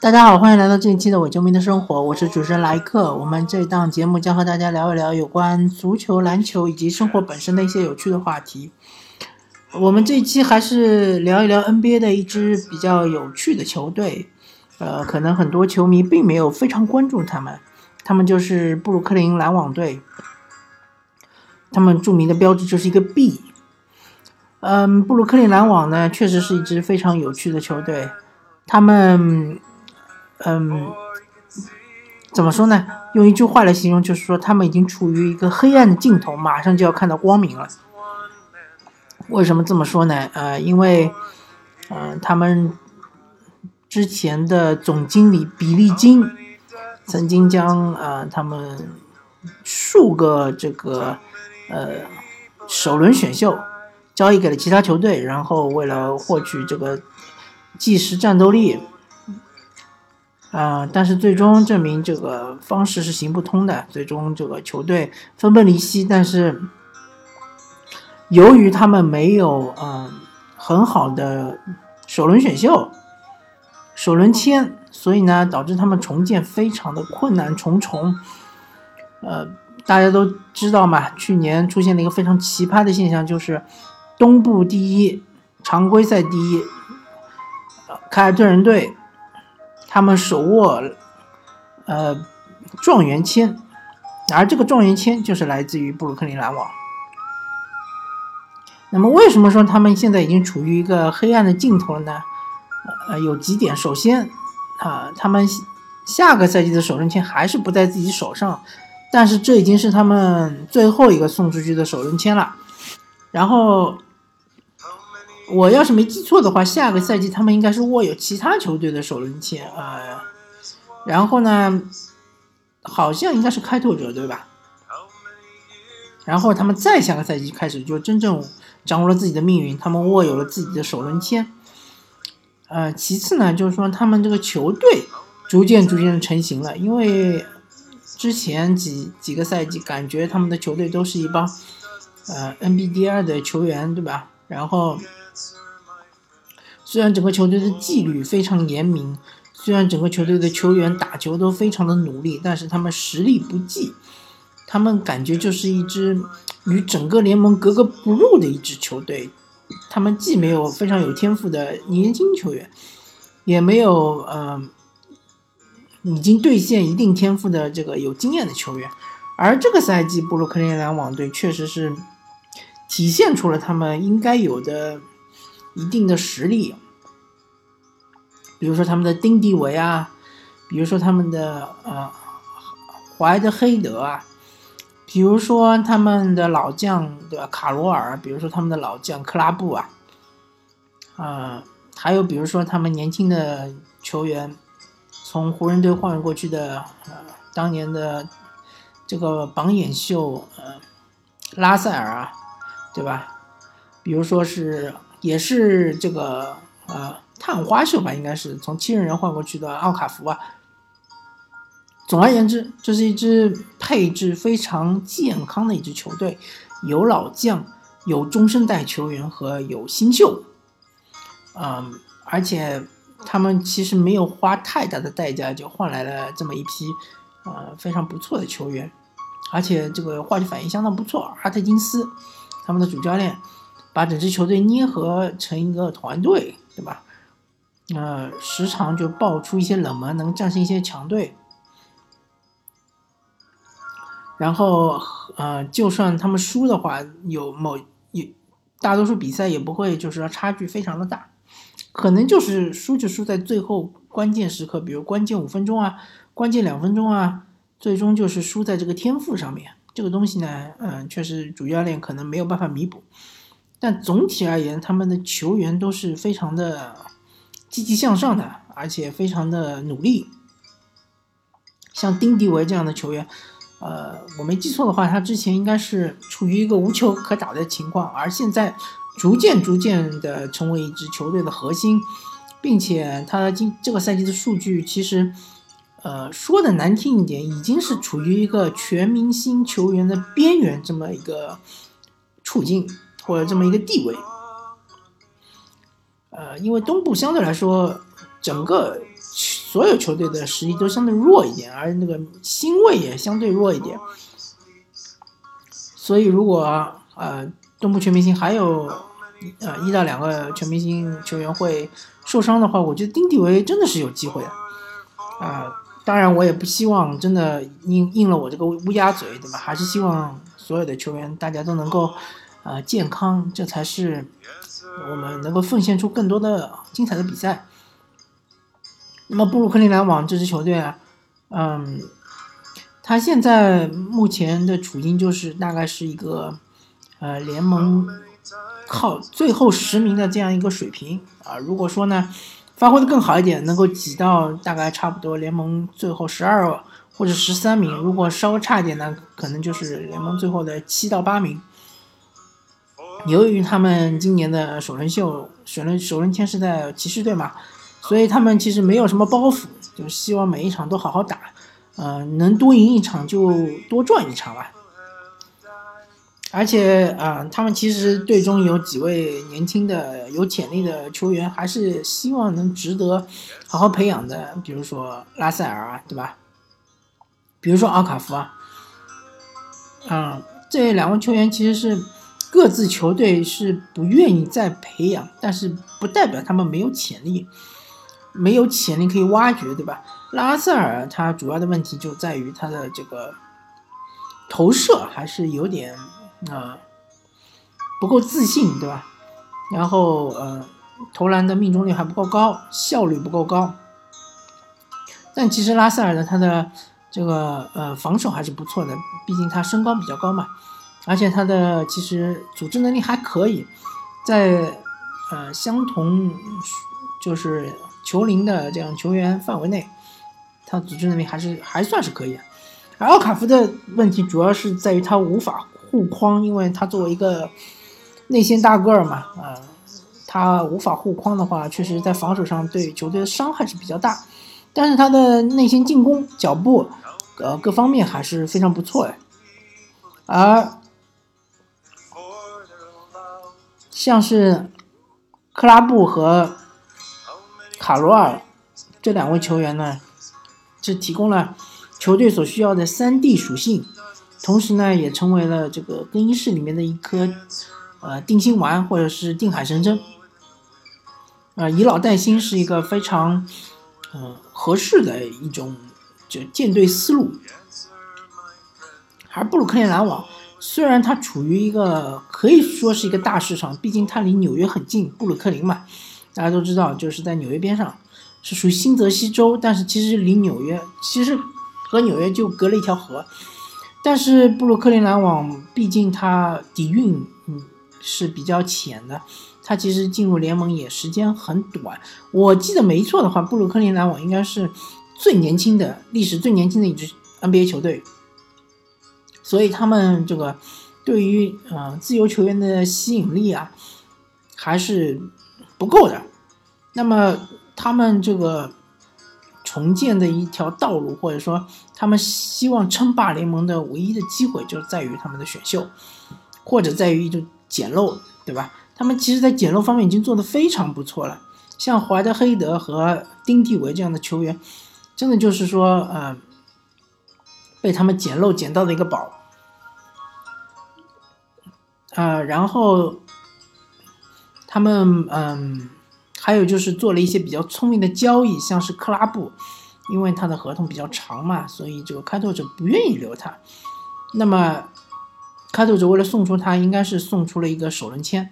大家好，欢迎来到这一期的伪球迷的生活，我是主持人莱克。我们这档节目将和大家聊一聊有关足球、篮球以及生活本身的一些有趣的话题。我们这一期还是聊一聊 NBA 的一支比较有趣的球队，呃，可能很多球迷并没有非常关注他们，他们就是布鲁克林篮网队。他们著名的标志就是一个 B。嗯，布鲁克林篮网呢，确实是一支非常有趣的球队。他们，嗯，怎么说呢？用一句话来形容，就是说他们已经处于一个黑暗的尽头，马上就要看到光明了。为什么这么说呢？呃，因为，呃，他们之前的总经理比利金曾经将呃他们数个这个呃首轮选秀交易给了其他球队，然后为了获取这个即时战斗力，啊、但是最终证明这个方式是行不通的，最终这个球队分崩离析。但是由于他们没有嗯、很好的首轮选秀、首轮签，所以呢导致他们重建非常的困难重重。呃，大家都知道嘛，去年出现了一个非常奇葩的现象，就是东部第一、常规赛第一，凯尔特人队，他们手握呃状元签，而这个状元签就是来自于布鲁克林篮网。那么，为什么说他们现在已经处于一个黑暗的尽头了呢？呃，有几点。首先，啊、他们下个赛季的首轮签还是不在自己手上，但是这已经是他们最后一个送出去的首轮签了。然后，我要是没记错的话，下个赛季他们应该是握有其他球队的首轮签啊、呃然后呢，好像应该是开拓者对吧？然后他们再下个赛季开始就真正掌握了自己的命运，他们握有了自己的首轮签。呃，其次呢，就是说他们这个球队逐渐逐渐的成型了，因为之前几几个赛季感觉他们的球队都是一帮呃 NBDR 的球员，对吧？然后虽然整个球队的纪律非常严明，虽然整个球队的球员打球都非常的努力，但是他们实力不济，他们感觉就是一支与整个联盟格格不入的一支球队。他们既没有非常有天赋的年轻球员，也没有呃已经兑现一定天赋的这个有经验的球员。而这个赛季布鲁克林篮网队确实是体现出了他们应该有的一定的实力，比如说他们的丁迪维啊，比如说他们的呃怀德黑德啊，比如说他们的老将对吧卡罗尔，比如说他们的老将克拉布啊，啊、还有比如说他们年轻的球员，从湖人队换过去的呃当年的这个榜眼秀呃拉塞尔啊，对吧？比如说是也是这个呃探花秀吧，应该是从七人人换过去的奥卡福啊。总而言之，这是一支配置非常健康的一支球队，有老将，有中生代球员和有新秀，嗯，而且他们其实没有花太大的代价就换来了这么一批呃非常不错的球员，而且这个化学反应相当不错。阿特金斯他们的主教练把整支球队捏合成一个团队，对吧？呃，时常就爆出一些冷门，能战胜一些强队。然后，呃，就算他们输的话，有某有大多数比赛也不会就是说差距非常的大，可能就是输就输在最后关键时刻，比如关键五分钟啊，关键两分钟啊，最终就是输在这个天赋上面。这个东西呢，嗯、确实主教练可能没有办法弥补，但总体而言，他们的球员都是非常的积极向上的，而且非常的努力。像丁迪维这样的球员，呃，我没记错的话，他之前应该是处于一个无球可打的情况，而现在逐渐逐渐的成为一支球队的核心，并且他今这个赛季的数据其实呃，说的难听一点，已经是处于一个全明星球员的边缘这么一个处境或者这么一个地位。呃，因为东部相对来说，整个所有球队的实力都相对弱一点，而那个星位也相对弱一点。所以，如果呃东部全明星还有呃一到两个全明星球员会受伤的话，我觉得丁蒂维真的是有机会的啊。当然，我也不希望真的应应了我这个乌鸦嘴，对吧？还是希望所有的球员大家都能够呃健康，这才是我们能够奉献出更多的精彩的比赛。那么布鲁克林篮网这支球队啊，嗯，他现在目前的处境就是大概是一个呃联盟靠最后十名的这样一个水平啊。如果说呢？发挥的更好一点，能够挤到大概差不多联盟最后十二或者十三名。如果稍微差一点呢，可能就是联盟最后的七到八名。由于他们今年的首轮秀首轮首轮签是在骑士队嘛，所以他们其实没有什么包袱，就希望每一场都好好打，呃，能多赢一场就多赚一场吧。而且啊，他们其实队中有几位年轻的、有潜力的球员，还是希望能值得好好培养的。比如说拉塞尔啊，对吧？比如说奥卡福啊，嗯，这两位球员其实是各自球队是不愿意再培养，但是不代表他们没有潜力，没有潜力可以挖掘，对吧？拉塞尔他主要的问题就在于他的这个投射还是有点。啊，不够自信，对吧？然后呃，投篮的命中率还不够高，效率不够高。但其实拉塞尔的他的这个呃防守还是不错的，毕竟他身高比较高嘛，而且他的其实组织能力还可以，在呃相同就是球龄的这样球员范围内，他组织能力还是还算是可以。而奥卡福的问题主要是在于他无法。护框，因为他作为一个内线大个儿嘛，啊，他无法护框的话，确实在防守上对球队的伤害是比较大。但是他的内线进攻脚步，呃，各方面还是非常不错的。而像是克拉布和卡罗尔这两位球员呢，是提供了球队所需要的三 D 属性。同时呢，也成为了这个更衣室里面的一颗，呃，定心丸或者是定海神针，啊，以老带新是一个非常，呃，合适的一种就舰队思路。而布鲁克林篮网虽然它处于一个可以说是一个大市场，毕竟它离纽约很近，布鲁克林嘛，大家都知道就是在纽约边上，是属于新泽西州，但是其实离纽约其实和纽约就隔了一条河。但是布鲁克林篮网毕竟它底蕴嗯是比较浅的，它其实进入联盟也时间很短。我记得没错的话，布鲁克林篮网应该是最年轻的历史最年轻的一支 NBA 球队，所以他们这个对于呃自由球员的吸引力啊还是不够的。那么他们这个。重建的一条道路，或者说他们希望称霸联盟的唯一的机会，就在于他们的选秀，或者在于一种捡漏，对吧？他们其实，在捡漏方面已经做得非常不错了。像怀德黑德和丁蒂维这样的球员，真的就是说，呃，被他们捡漏捡到的一个宝。啊，然后他们，嗯。还有就是做了一些比较聪明的交易，像是克拉布，因为他的合同比较长嘛，所以这个开拓者不愿意留他。那么，开拓者为了送出他，应该是送出了一个首轮签，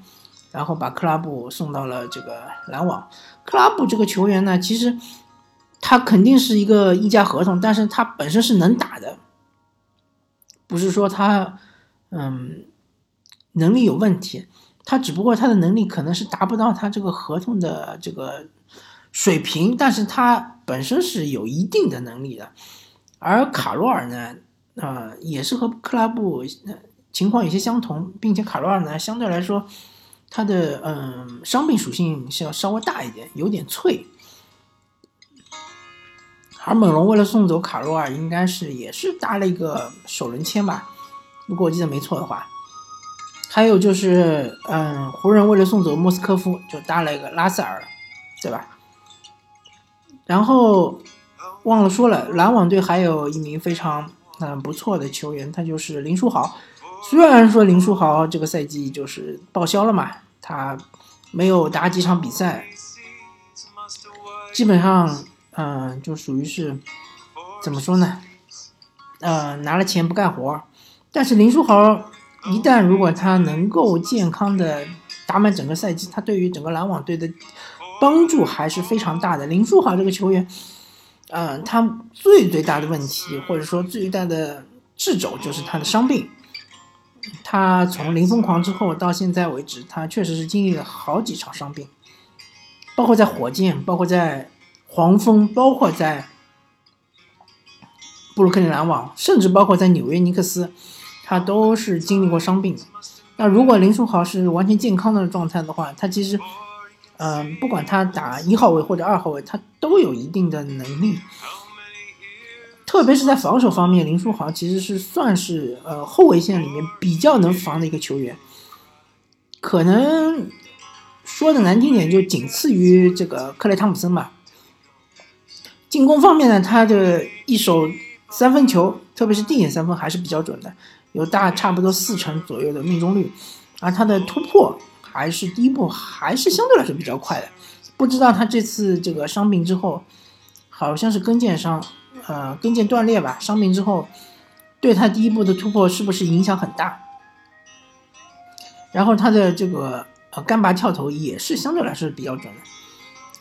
然后把克拉布送到了这个篮网。克拉布这个球员呢，其实他肯定是一个溢价合同，但是他本身是能打的，不是说他嗯能力有问题。他只不过他的能力可能是达不到他这个合同的这个水平，但是他本身是有一定的能力的。而卡罗尔呢，呃，也是和克拉布情况有些相同，并且卡罗尔呢，相对来说，他的嗯伤病属性是要稍微大一点，有点脆。而猛龙为了送走卡罗尔，应该是也是搭了一个首轮签吧，如果我记得没错的话。还有就是，嗯，湖人为了送走莫斯科夫，就搭了一个拉塞尔，对吧？然后忘了说了，篮网队还有一名非常嗯不错的球员，他就是林书豪。虽然说林书豪这个赛季就是报销了嘛，他没有打几场比赛，基本上嗯就属于是怎么说呢？呃，拿了钱不干活。但是林书豪一旦如果他能够健康的打满整个赛季，他对于整个篮网队的。帮助还是非常大的。林书豪这个球员，嗯，他最最大的问题，或者说最大的掣肘就是他的伤病。他从零疯狂之后到现在为止，他确实是经历了好几场伤病，包括在火箭，包括在黄蜂，包括在布鲁克林篮网，甚至包括在纽约尼克斯，他都是经历过伤病。那如果林书豪是完全健康的状态的话，他其实。嗯，不管他打一号位或者二号位，他都有一定的能力。特别是在防守方面，林书豪其实是算是呃后卫线里面比较能防的一个球员。可能说的难听点，就仅次于这个克雷汤普森吧。进攻方面呢，他的一手三分球，特别是定点三分还是比较准的，有大差不多四成左右的命中率，而他的突破。还是第一步还是相对来说比较快的，不知道他这次这个伤病之后，好像是跟腱伤，呃，跟腱断裂吧。伤病之后，对他第一步的突破是不是影响很大？然后他的这个呃干拔跳投也是相对来说比较准的。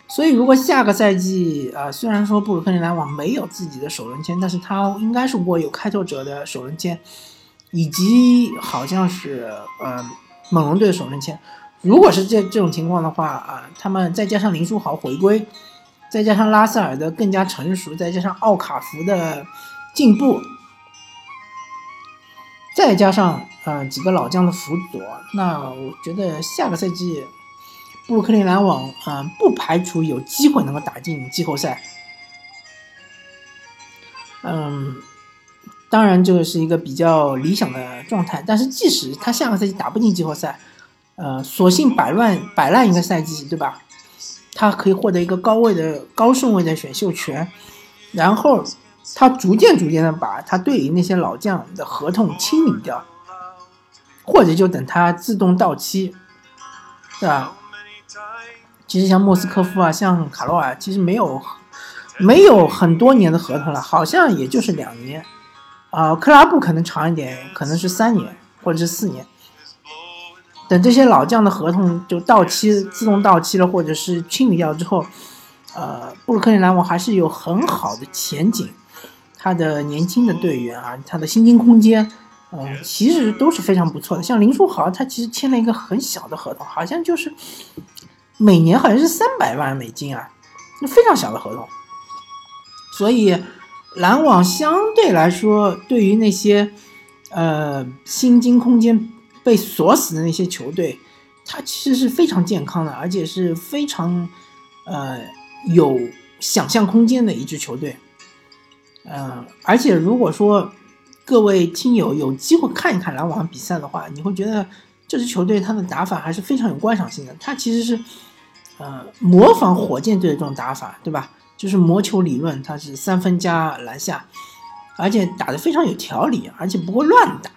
所以如果下个赛季啊，虽然说布鲁克林篮网没有自己的首轮签，但是他应该是握有开拓者的首轮签，以及好像是呃猛龙队的首轮签。如果是这这种情况的话啊，他们再加上林书豪回归，再加上拉塞尔的更加成熟，再加上奥卡福的进步，再加上呃几个老将的辅佐，那我觉得下个赛季布鲁克林篮网啊不排除有机会能够打进季后赛。嗯，当然这个是一个比较理想的状态，但是即使他下个赛季打不进季后赛。呃，索性摆乱摆烂一个赛季，对吧？他可以获得一个高位的高顺位的选秀权，然后他逐渐逐渐的把他队里那些老将的合同清理掉，或者就等他自动到期，对吧？其实像莫斯科夫啊，像卡罗尔，其实没有没有很多年的合同了，好像也就是两年，啊，克拉布可能长一点，可能是三年或者是四年。等这些老将的合同就到期，自动到期了，或者是清理掉之后，呃，布鲁克林篮网还是有很好的前景。他的年轻的队员啊，他的薪金空间，嗯，其实都是非常不错的。像林书豪，他其实签了一个很小的合同，好像就是每年好像是三百万美金啊，那非常小的合同。所以，篮网相对来说，对于那些呃薪金空间。被锁死的那些球队，它其实是非常健康的，而且是非常，呃，有想象空间的一支球队。嗯，而且如果说各位听友有机会看一看篮网比赛的话，你会觉得这支球队它的打法还是非常有观赏性的。它其实是，呃，模仿火箭队的这种打法，对吧？就是魔球理论，它是三分加篮下，而且打得非常有条理，而且不会乱打。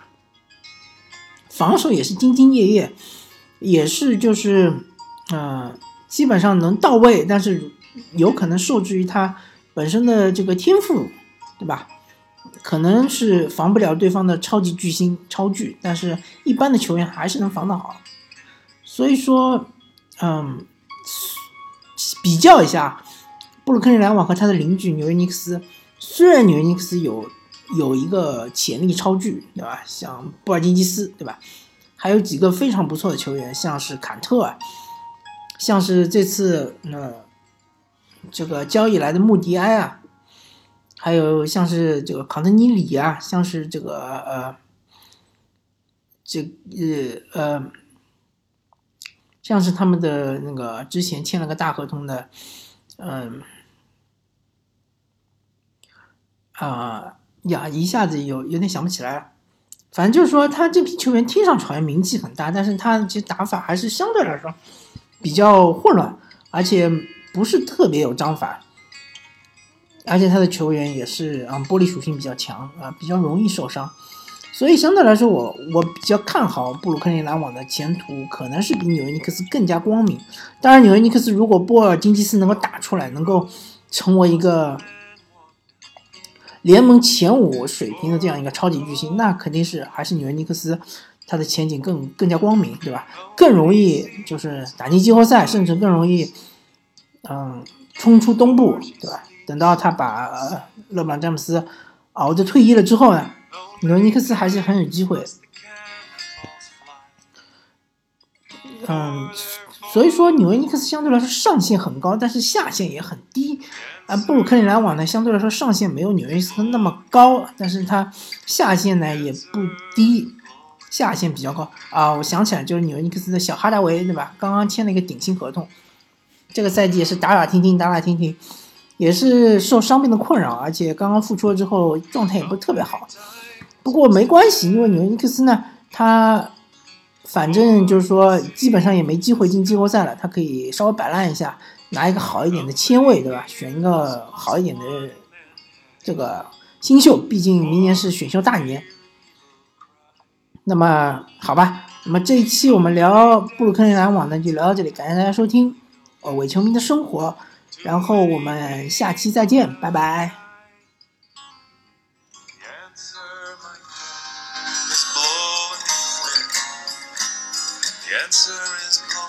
防守也是兢兢业业，也是就是，呃，基本上能到位，但是有可能受制于他本身的这个天赋，对吧？可能是防不了对方的超级巨星超巨，但是一般的球员还是能防得好。所以说，嗯，比较一下布鲁克林篮网和他的邻居纽约尼克斯，虽然纽约尼克斯有。有一个潜力超巨，对吧？像布尔津基斯，对吧？还有几个非常不错的球员，像是坎特啊，像是这次呃这个交易来的穆迪埃啊，还有像是这个康特尼里啊，像是这个呃这呃呃像是他们的那个之前签了个大合同的，嗯。啊呀，一下子有有点想不起来了。反正就是说，他这批球员听上去好像名气很大，但是他其实打法还是相对来说比较混乱，而且不是特别有章法。而且他的球员也是啊，玻璃属性比较强啊，比较容易受伤。所以相对来说，我我比较看好布鲁克林篮网的前途，可能是比纽约尼克斯更加光明。当然，纽约尼克斯如果波尔津吉斯能够打出来，能够成为一个联盟前五水平的这样一个超级巨星，那肯定是还是纽约尼克斯他的前景更更加光明，对吧？更容易就是打进季后赛，甚至更容易嗯冲出东部，对吧？等到他把勒布朗詹姆斯熬着退役了之后呢，纽约尼克斯还是很有机会。嗯，所以说纽约尼克斯相对来说上限很高，但是下限也很低。啊，布鲁克林篮网呢，相对来说上限没有纽约尼克斯那么高，但是它下限呢也不低，下限比较高啊。我想起来，就是纽约尼克斯的小哈达维，对吧？刚刚签了一个顶薪合同，这个赛季也是打打停停，打打停停，也是受伤病的困扰，而且刚刚复出了之后状态也不是特别好。不过没关系，因为纽约尼克斯呢，他反正就是说基本上也没机会进季后赛了，他可以稍微摆烂一下。拿一个好一点的签位，对吧？选一个好一点的这个新秀，毕竟明年是选秀大年。那么好吧，那么这一期我们聊布鲁克林篮网呢，就聊到这里，感谢大家收听哦，伪球迷的生活，然后我们下期再见，拜拜。The answer is no.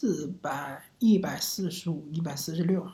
四百一百四十五，一百四十六。